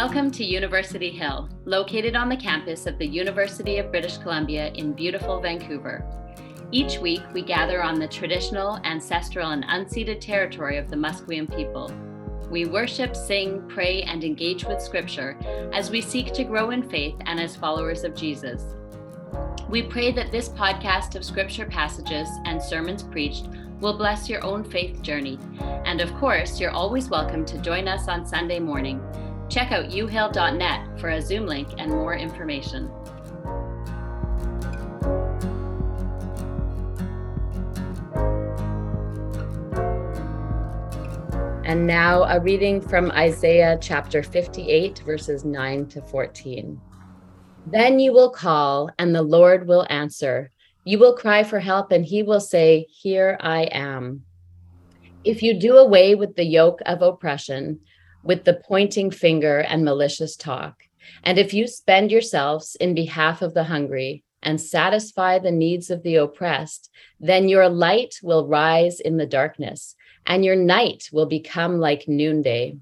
Welcome to University Hill, located on the campus of the University of British Columbia in beautiful Vancouver. Each week, we gather on the traditional, ancestral, and unceded territory of the Musqueam people. We worship, sing, pray, and engage with Scripture as we seek to grow in faith and as followers of Jesus. We pray that this podcast of Scripture passages and sermons preached will bless your own faith journey. And of course, you're always welcome to join us on Sunday morning Check out uhill.net for a Zoom link and more information. And now a reading from Isaiah chapter 58, verses 9 to 14. Then you will call, and the Lord will answer. You will cry for help, and he will say, Here I am. If you do away with the yoke of oppression, with the pointing finger and malicious talk. And if you spend yourselves in behalf of the hungry and satisfy the needs of the oppressed, then your light will rise in the darkness, and your night will become like noonday.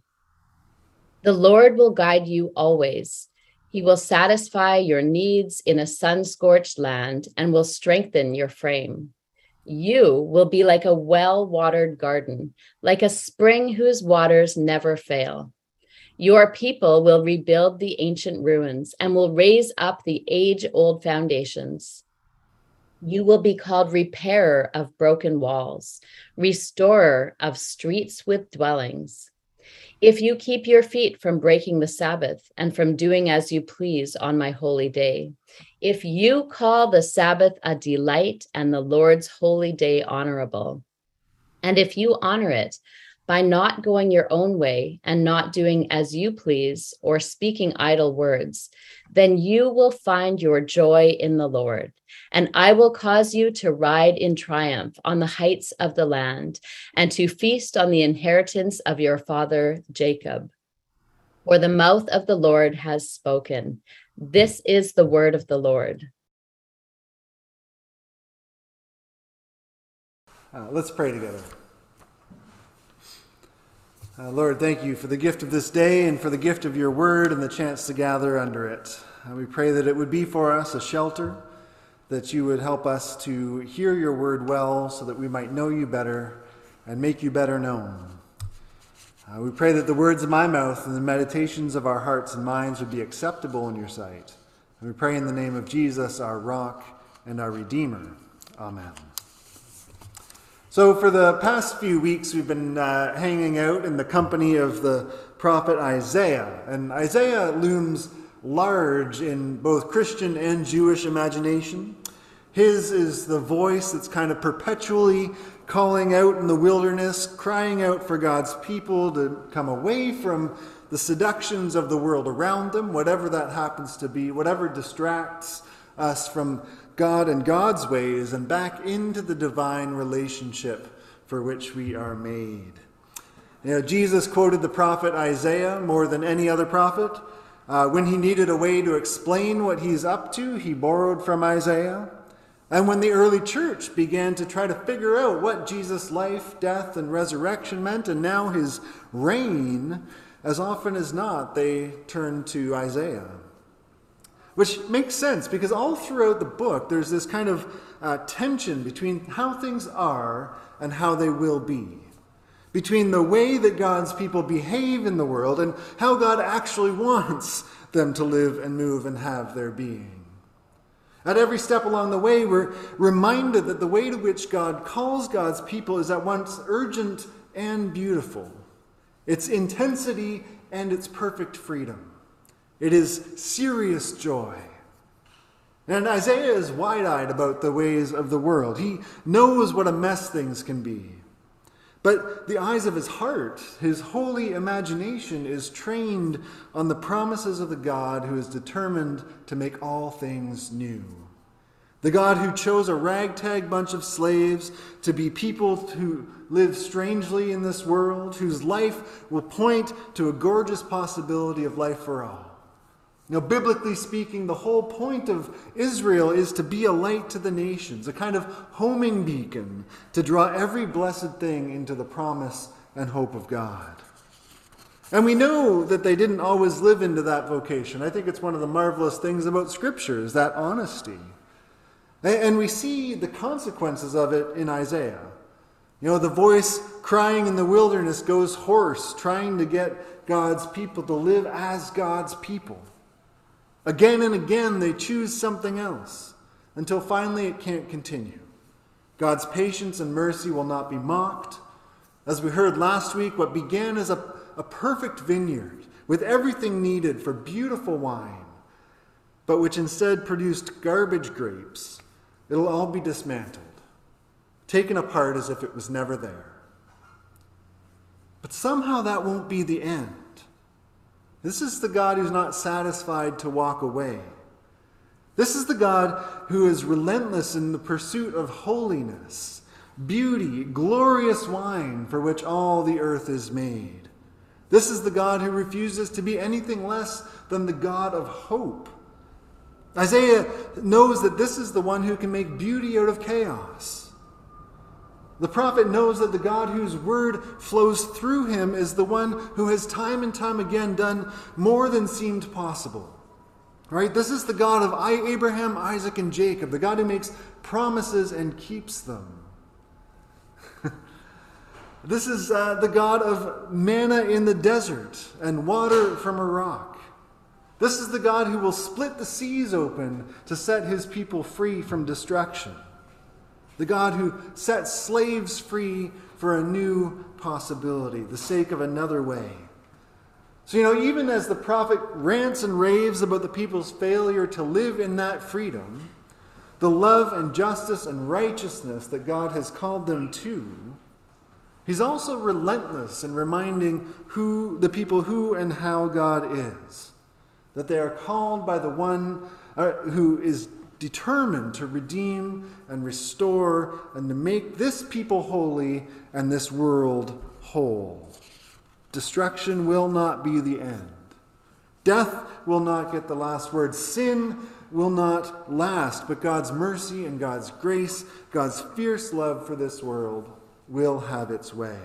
The Lord will guide you always. He will satisfy your needs in a sun scorched land and will strengthen your frame. You will be like a well watered garden, like a spring whose waters never fail. Your people will rebuild the ancient ruins and will raise up the age old foundations. You will be called repairer of broken walls, restorer of streets with dwellings. If you keep your feet from breaking the Sabbath and from doing as you please on my holy day, if you call the Sabbath a delight and the Lord's holy day honorable, and if you honor it by not going your own way and not doing as you please or speaking idle words, then you will find your joy in the Lord. And I will cause you to ride in triumph on the heights of the land and to feast on the inheritance of your father Jacob. For the mouth of the Lord has spoken. This is the word of the Lord. Uh, let's pray together. Uh, Lord, thank you for the gift of this day and for the gift of your word and the chance to gather under it. Uh, we pray that it would be for us a shelter, that you would help us to hear your word well so that we might know you better and make you better known. Uh, we pray that the words of my mouth and the meditations of our hearts and minds would be acceptable in your sight. And we pray in the name of Jesus, our rock and our Redeemer. Amen. So, for the past few weeks, we've been uh, hanging out in the company of the prophet Isaiah. And Isaiah looms large in both Christian and Jewish imagination. His is the voice that's kind of perpetually calling out in the wilderness, crying out for God's people to come away from the seductions of the world around them, whatever that happens to be, whatever distracts us from God and God's ways, and back into the divine relationship for which we are made. You know, Jesus quoted the prophet Isaiah more than any other prophet. Uh, when he needed a way to explain what he's up to, he borrowed from Isaiah. And when the early church began to try to figure out what Jesus' life, death, and resurrection meant, and now his reign, as often as not, they turned to Isaiah. Which makes sense because all throughout the book, there's this kind of uh, tension between how things are and how they will be. Between the way that God's people behave in the world and how God actually wants them to live and move and have their being. At every step along the way, we're reminded that the way to which God calls God's people is at once urgent and beautiful. Its intensity and its perfect freedom. It is serious joy. And Isaiah is wide eyed about the ways of the world. He knows what a mess things can be. But the eyes of his heart, his holy imagination, is trained on the promises of the God who is determined to make all things new. The God who chose a ragtag bunch of slaves to be people who live strangely in this world, whose life will point to a gorgeous possibility of life for all. Now, biblically speaking, the whole point of Israel is to be a light to the nations, a kind of homing beacon to draw every blessed thing into the promise and hope of God. And we know that they didn't always live into that vocation. I think it's one of the marvelous things about Scripture is that honesty. And we see the consequences of it in Isaiah. You know, the voice crying in the wilderness goes hoarse, trying to get God's people to live as God's people. Again and again, they choose something else until finally it can't continue. God's patience and mercy will not be mocked. As we heard last week, what began as a, a perfect vineyard with everything needed for beautiful wine, but which instead produced garbage grapes, it'll all be dismantled, taken apart as if it was never there. But somehow that won't be the end. This is the God who's not satisfied to walk away. This is the God who is relentless in the pursuit of holiness, beauty, glorious wine for which all the earth is made. This is the God who refuses to be anything less than the God of hope. Isaiah knows that this is the one who can make beauty out of chaos. The prophet knows that the God whose word flows through him is the one who has time and time again done more than seemed possible. Right? This is the God of Abraham, Isaac, and Jacob, the God who makes promises and keeps them. this is uh, the God of manna in the desert and water from a rock. This is the God who will split the seas open to set his people free from destruction. The God who sets slaves free for a new possibility, the sake of another way. So, you know, even as the prophet rants and raves about the people's failure to live in that freedom, the love and justice and righteousness that God has called them to, he's also relentless in reminding who the people who and how God is. That they are called by the one uh, who is determined to redeem and restore and to make this people holy and this world whole. Destruction will not be the end. Death will not get the last word. Sin will not last, but God's mercy and God's grace, God's fierce love for this world will have its way.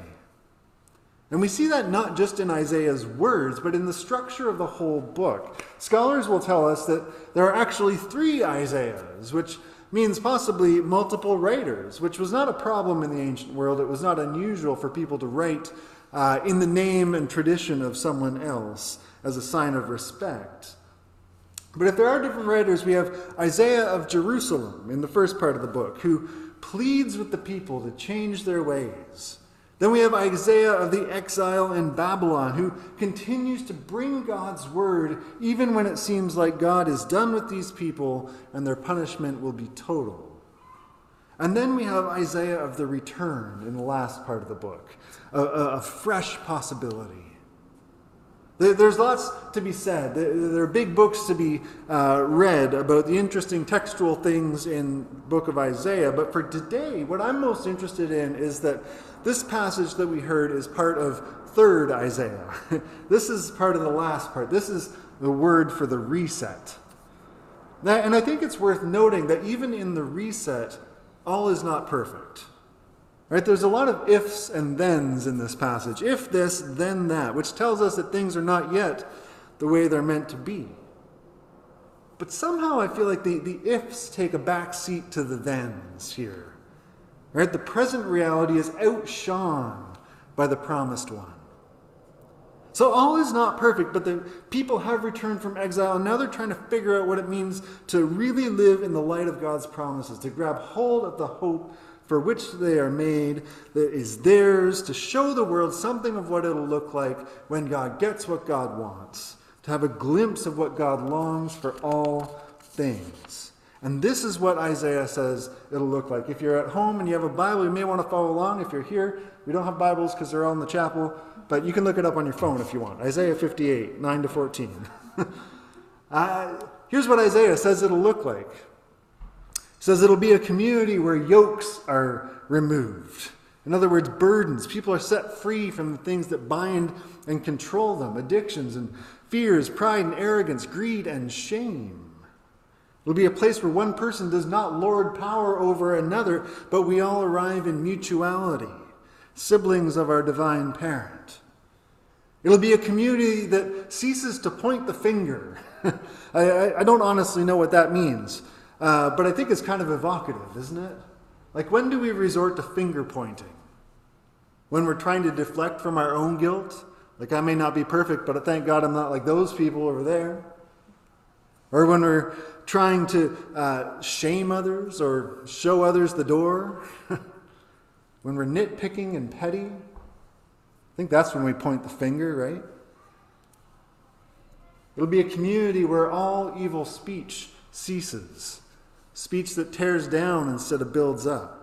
And we see that not just in Isaiah's words, but in the structure of the whole book. Scholars will tell us that there are actually three Isaiahs, which means possibly multiple writers, which was not a problem in the ancient world. It was not unusual for people to write uh, in the name and tradition of someone else as a sign of respect. But if there are different writers, we have Isaiah of Jerusalem in the first part of the book, who pleads with the people to change their ways. Then we have Isaiah of the exile in Babylon, who continues to bring God's word even when it seems like God is done with these people and their punishment will be total. And then we have Isaiah of the return in the last part of the book, a, a fresh possibility. There's lots to be said. There are big books to be uh, read about the interesting textual things in book of Isaiah. But for today, what I'm most interested in is that this passage that we heard is part of third Isaiah. this is part of the last part. This is the word for the reset. And I think it's worth noting that even in the reset, all is not perfect. Right? There's a lot of ifs and thens in this passage. If this, then that, which tells us that things are not yet the way they're meant to be. But somehow I feel like the, the ifs take a back seat to the thens here. Right? The present reality is outshone by the promised one. So all is not perfect, but the people have returned from exile, and now they're trying to figure out what it means to really live in the light of God's promises, to grab hold of the hope for which they are made, that is theirs, to show the world something of what it'll look like when God gets what God wants, to have a glimpse of what God longs for all things. And this is what Isaiah says it'll look like. If you're at home and you have a Bible, you may want to follow along. If you're here, we don't have Bibles because they're all in the chapel. But you can look it up on your phone if you want. Isaiah 58, 9 to 14. uh, here's what Isaiah says it'll look like. Says it'll be a community where yokes are removed. In other words, burdens. People are set free from the things that bind and control them addictions and fears, pride and arrogance, greed and shame. It'll be a place where one person does not lord power over another, but we all arrive in mutuality, siblings of our divine parent. It'll be a community that ceases to point the finger. I, I, don't honestly know what that means, uh, but I think it's kind of evocative, isn't it? Like, when do we resort to finger pointing? When we're trying to deflect from our own guilt? Like, I may not be perfect, but thank God I'm not like those people over there. Or when we're trying to uh, shame others or show others the door. when we're nitpicking and petty. I think that's when we point the finger, right? It'll be a community where all evil speech ceases, speech that tears down instead of builds up.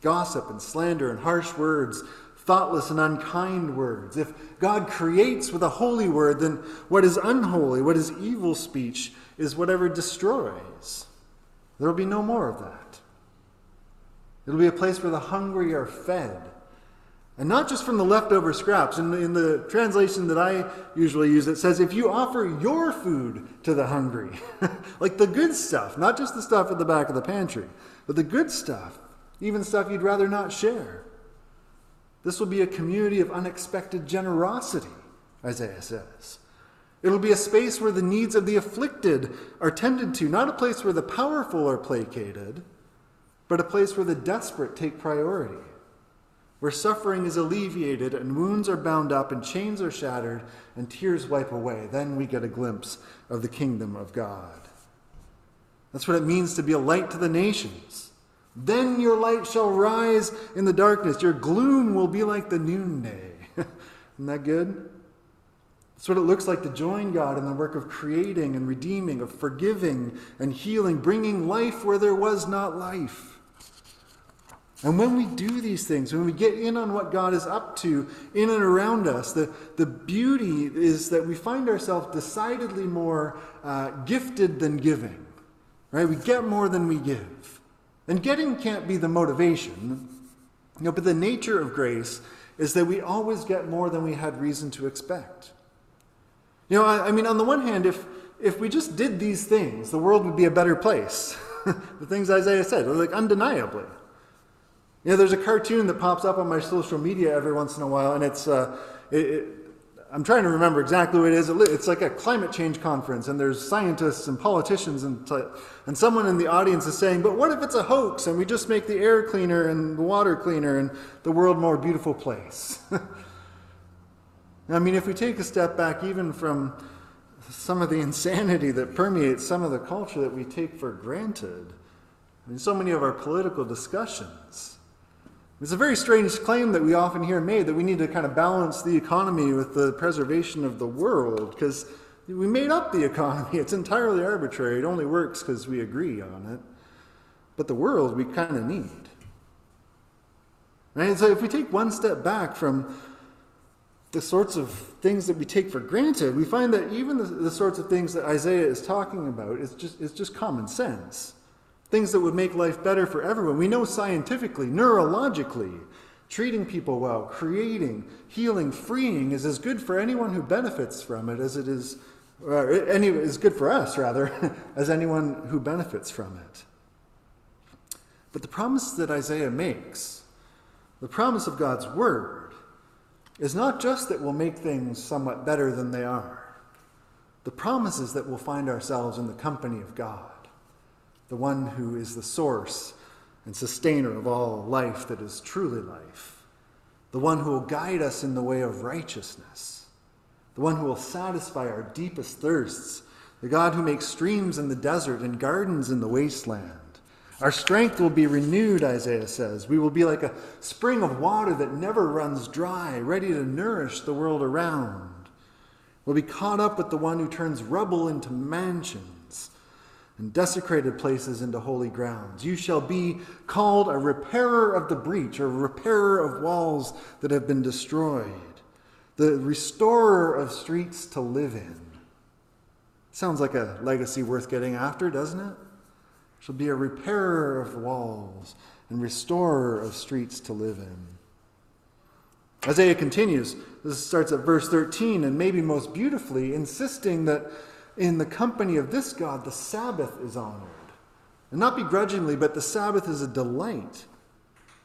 Gossip and slander and harsh words, thoughtless and unkind words. If God creates with a holy word, then what is unholy, what is evil speech, is whatever destroys. There will be no more of that. It'll be a place where the hungry are fed. And not just from the leftover scraps. In in the translation that I usually use, it says, if you offer your food to the hungry, like the good stuff, not just the stuff at the back of the pantry, but the good stuff, even stuff you'd rather not share. This will be a community of unexpected generosity, Isaiah says. It'll be a space where the needs of the afflicted are tended to, not a place where the powerful are placated, but a place where the desperate take priority, where suffering is alleviated and wounds are bound up and chains are shattered and tears wipe away. Then we get a glimpse of the kingdom of God. That's what it means to be a light to the nations. Then your light shall rise in the darkness, your gloom will be like the noonday. Isn't that good? That's what it looks like to join God in the work of creating and redeeming, of forgiving and healing, bringing life where there was not life. And when we do these things, when we get in on what God is up to in and around us, the, the beauty is that we find ourselves decidedly more uh, gifted than giving. Right? We get more than we give. And getting can't be the motivation, you know, but the nature of grace is that we always get more than we had reason to expect. You know, I, I mean, on the one hand, if, if we just did these things, the world would be a better place. the things Isaiah said, like undeniably. You know, there's a cartoon that pops up on my social media every once in a while, and it's, uh, it, it, I'm trying to remember exactly what it is. It's like a climate change conference, and there's scientists and politicians, and, and someone in the audience is saying, But what if it's a hoax, and we just make the air cleaner and the water cleaner and the world more beautiful place? I mean, if we take a step back even from some of the insanity that permeates some of the culture that we take for granted, I mean, so many of our political discussions, it's a very strange claim that we often hear made that we need to kind of balance the economy with the preservation of the world because we made up the economy. It's entirely arbitrary. It only works because we agree on it. But the world we kind of need. Right? So if we take one step back from the sorts of things that we take for granted, we find that even the, the sorts of things that Isaiah is talking about is just, is just common sense. Things that would make life better for everyone. We know scientifically, neurologically, treating people well, creating, healing, freeing is as good for anyone who benefits from it as it is, uh, any, is good for us, rather, as anyone who benefits from it. But the promise that Isaiah makes, the promise of God's word, is not just that we'll make things somewhat better than they are. The promise is that we'll find ourselves in the company of God, the one who is the source and sustainer of all life that is truly life, the one who will guide us in the way of righteousness, the one who will satisfy our deepest thirsts, the God who makes streams in the desert and gardens in the wasteland our strength will be renewed, Isaiah says. We will be like a spring of water that never runs dry, ready to nourish the world around. We'll be caught up with the one who turns rubble into mansions and desecrated places into holy grounds. You shall be called a repairer of the breach, a repairer of walls that have been destroyed, the restorer of streets to live in. Sounds like a legacy worth getting after, doesn't it? shall be a repairer of walls and restorer of streets to live in. Isaiah continues. This starts at verse 13, and maybe most beautifully, insisting that in the company of this God, the Sabbath is honored. And not begrudgingly, but the Sabbath is a delight.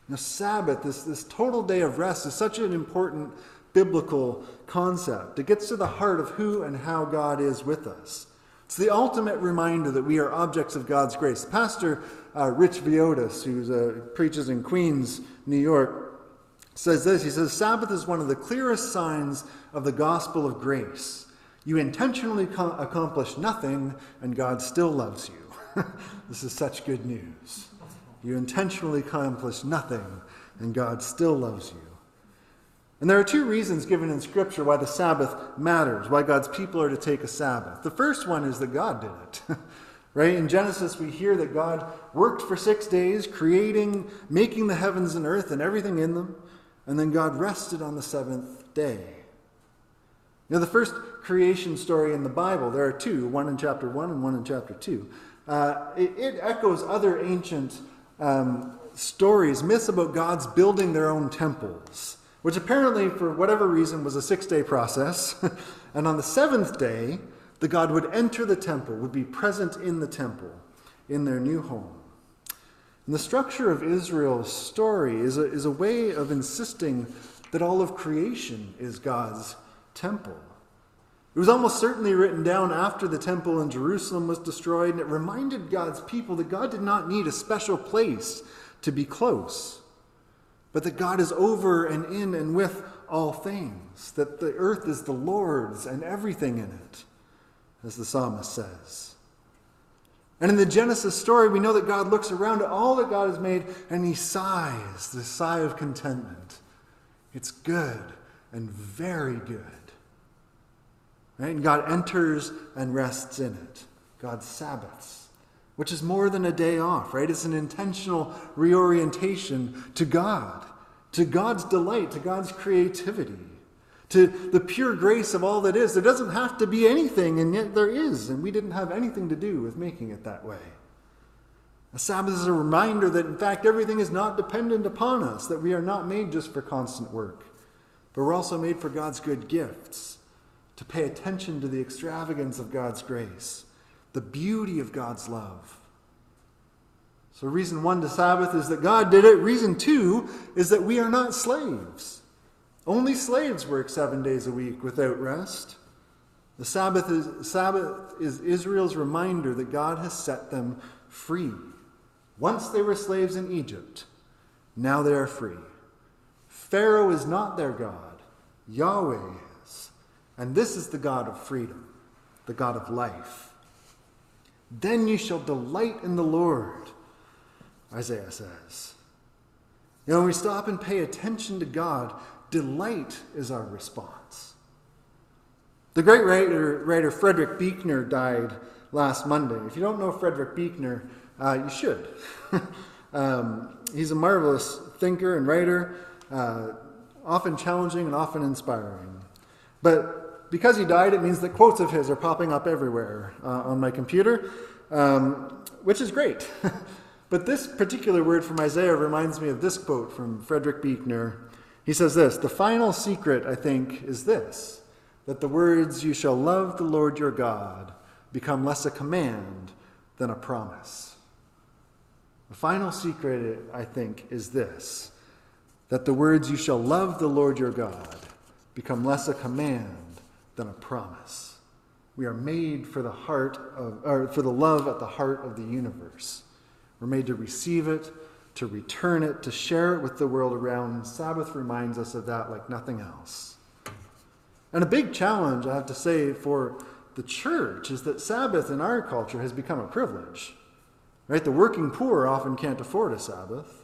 The Sabbath, this, this total day of rest, is such an important biblical concept. It gets to the heart of who and how God is with us. It's the ultimate reminder that we are objects of God's grace. Pastor uh, Rich Villodas, who uh, preaches in Queens, New York, says this. He says, Sabbath is one of the clearest signs of the gospel of grace. You intentionally co- accomplish nothing, and God still loves you. this is such good news. You intentionally accomplish nothing, and God still loves you. And there are two reasons given in Scripture why the Sabbath matters, why God's people are to take a Sabbath. The first one is that God did it. right? In Genesis, we hear that God worked for six days, creating, making the heavens and earth and everything in them, and then God rested on the seventh day. Know, the first creation story in the Bible, there are two, one in chapter 1 and one in chapter 2. Uh, it, it, echoes other ancient um, stories, myths about God's building their own temples which apparently, for whatever reason, was a six day process. and on the seventh day, the God would enter the temple, would be present in the temple, in their new home. And the structure of Israel's story is a, is a way of insisting that all of creation is God's temple. It was almost certainly written down after the temple in Jerusalem was destroyed, and it reminded God's people that God did not need a special place to be close but that God is over and in and with all things, that the earth is the Lord's and everything in it, as the psalmist says. And in the Genesis story, we know that God looks around at all that God has made and he sighs, the sigh of contentment. It's good and very good. Right? And God enters and rests in it. God Sabbaths which is more than a day off, right? It's an intentional reorientation to God, to God's delight, to God's creativity, to the pure grace of all that is. There doesn't have to be anything, and yet there is, and we didn't have anything to do with making it that way. A Sabbath is a reminder that, in fact, everything is not dependent upon us, that we are not made just for constant work, but we're also made for God's good gifts, to pay attention to the extravagance of God's grace the beauty of God's love. So, reason one to Sabbath is that God did it. Reason two is that we are not slaves. Only slaves work seven days a week without rest. The Sabbath is, Sabbath is Israel's reminder that God has set them free. Once they were slaves in Egypt, now they are free. Pharaoh is not their God, Yahweh. And this is the God of freedom, the God of life. Then you shall delight in the Lord, Isaiah says. You know, when we stop and pay attention to God, delight is our response. The great writer, writer Frederick Buechner died last Monday. If you don't know Frederick Buechner, uh, you should. um, he's a marvelous thinker and writer, uh, often challenging and often inspiring. But because he died, it means that quotes of his are popping up everywhere uh, on my computer, um, which is great. but this particular word from Isaiah reminds me of this quote from Frederick Buechner. He says this The final secret, I think, is this that the words, You shall love the Lord your God, become less a command than a promise. The final secret, I think, is this that the words, You shall love the Lord your God, become less a command than a promise. We are made for the heart of, or for the love at the heart of the universe. We're made to receive it, to return it, to share it with the world around. Sabbath reminds us of that like nothing else. And a big challenge, I have to say, for the church is that Sabbath in our culture has become a privilege. Right? The working poor often can't afford a Sabbath.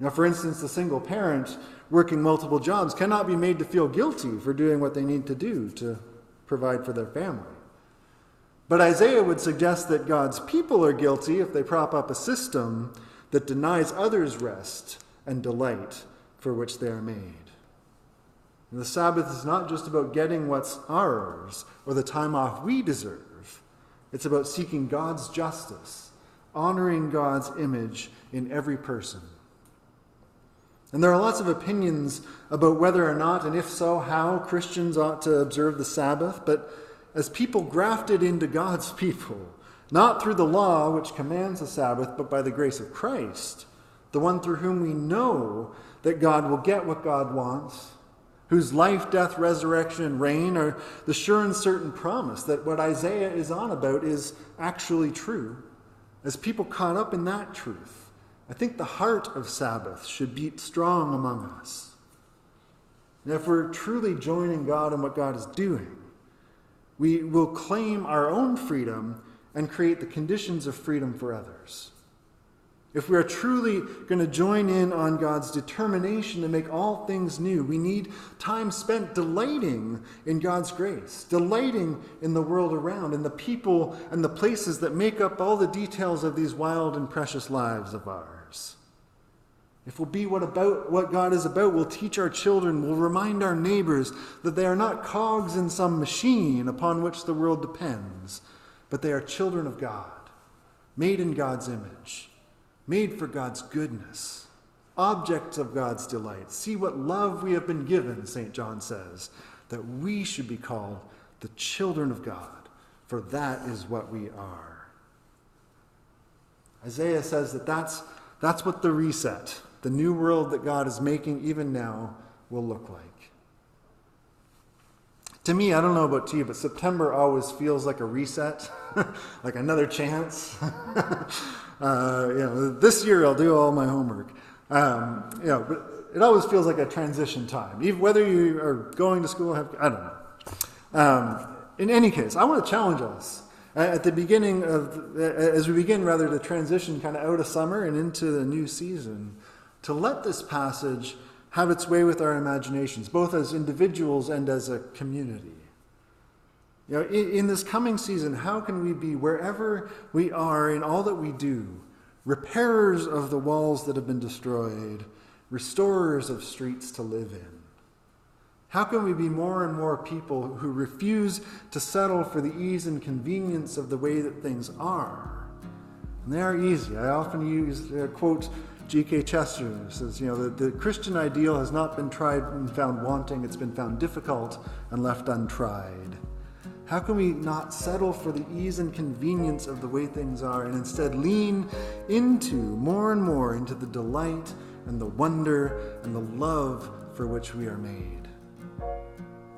Now, for instance, the single parent working multiple jobs cannot be made to feel guilty for doing what they need to do to provide for their family. But Isaiah would suggest that God's people are guilty if they prop up a system that denies others rest and delight for which they are made. And the Sabbath is not just about getting what's ours or the time off we deserve, it's about seeking God's justice, honoring God's image in every person. And there are lots of opinions about whether or not, and if so, how Christians ought to observe the Sabbath. But as people grafted into God's people, not through the law which commands the Sabbath, but by the grace of Christ, the one through whom we know that God will get what God wants, whose life, death, resurrection, and reign are the sure and certain promise that what Isaiah is on about is actually true. As people caught up in that truth, I think the heart of Sabbath should beat strong among us. And if we're truly joining God in what God is doing, we will claim our own freedom and create the conditions of freedom for others. If we are truly going to join in on God's determination to make all things new, we need time spent delighting in God's grace, delighting in the world around, in the people and the places that make up all the details of these wild and precious lives of ours. If we'll be what about what God is about, we'll teach our children, we'll remind our neighbors that they are not cogs in some machine upon which the world depends, but they are children of God, made in God's image made for God's goodness, objects of God's delight. See what love we have been given, St. John says, that we should be called the children of God, for that is what we are. Isaiah says that that's, that's what the reset, the new world that God is making even now, will look like. To me, I don't know about to you, but September always feels like a reset, like another chance. Uh, you know, this year I'll do all my homework. Um, you know, but it always feels like a transition time, even whether you are going to school. Have, I don't know. Um, in any case, I want to challenge us at the beginning of, as we begin rather to transition kind of out of summer and into the new season, to let this passage have its way with our imaginations, both as individuals and as a community. You know, in, in, this coming season, how can we be wherever we are in all that we do, repairers of the walls that have been destroyed, restorers of streets to live in? How can we be more and more people who refuse to settle for the ease and convenience of the way that things are? And they are easy. I often use uh, quote G.K. Chesterton who says, you know, the, the Christian ideal has not been tried and found wanting, it's been found difficult and left untried. How can we not settle for the ease and convenience of the way things are and instead lean into more and more into the delight and the wonder and the love for which we are made?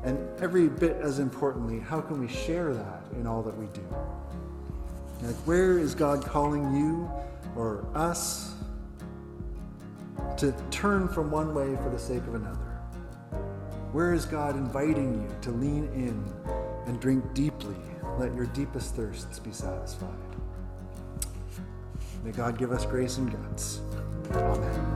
And every bit as importantly, how can we share that in all that we do? Like, where is God calling you or us to turn from one way for the sake of another? Where is God inviting you to lean in and drink deeply. Let your deepest thirsts be satisfied. May God give us grace and guts. Amen.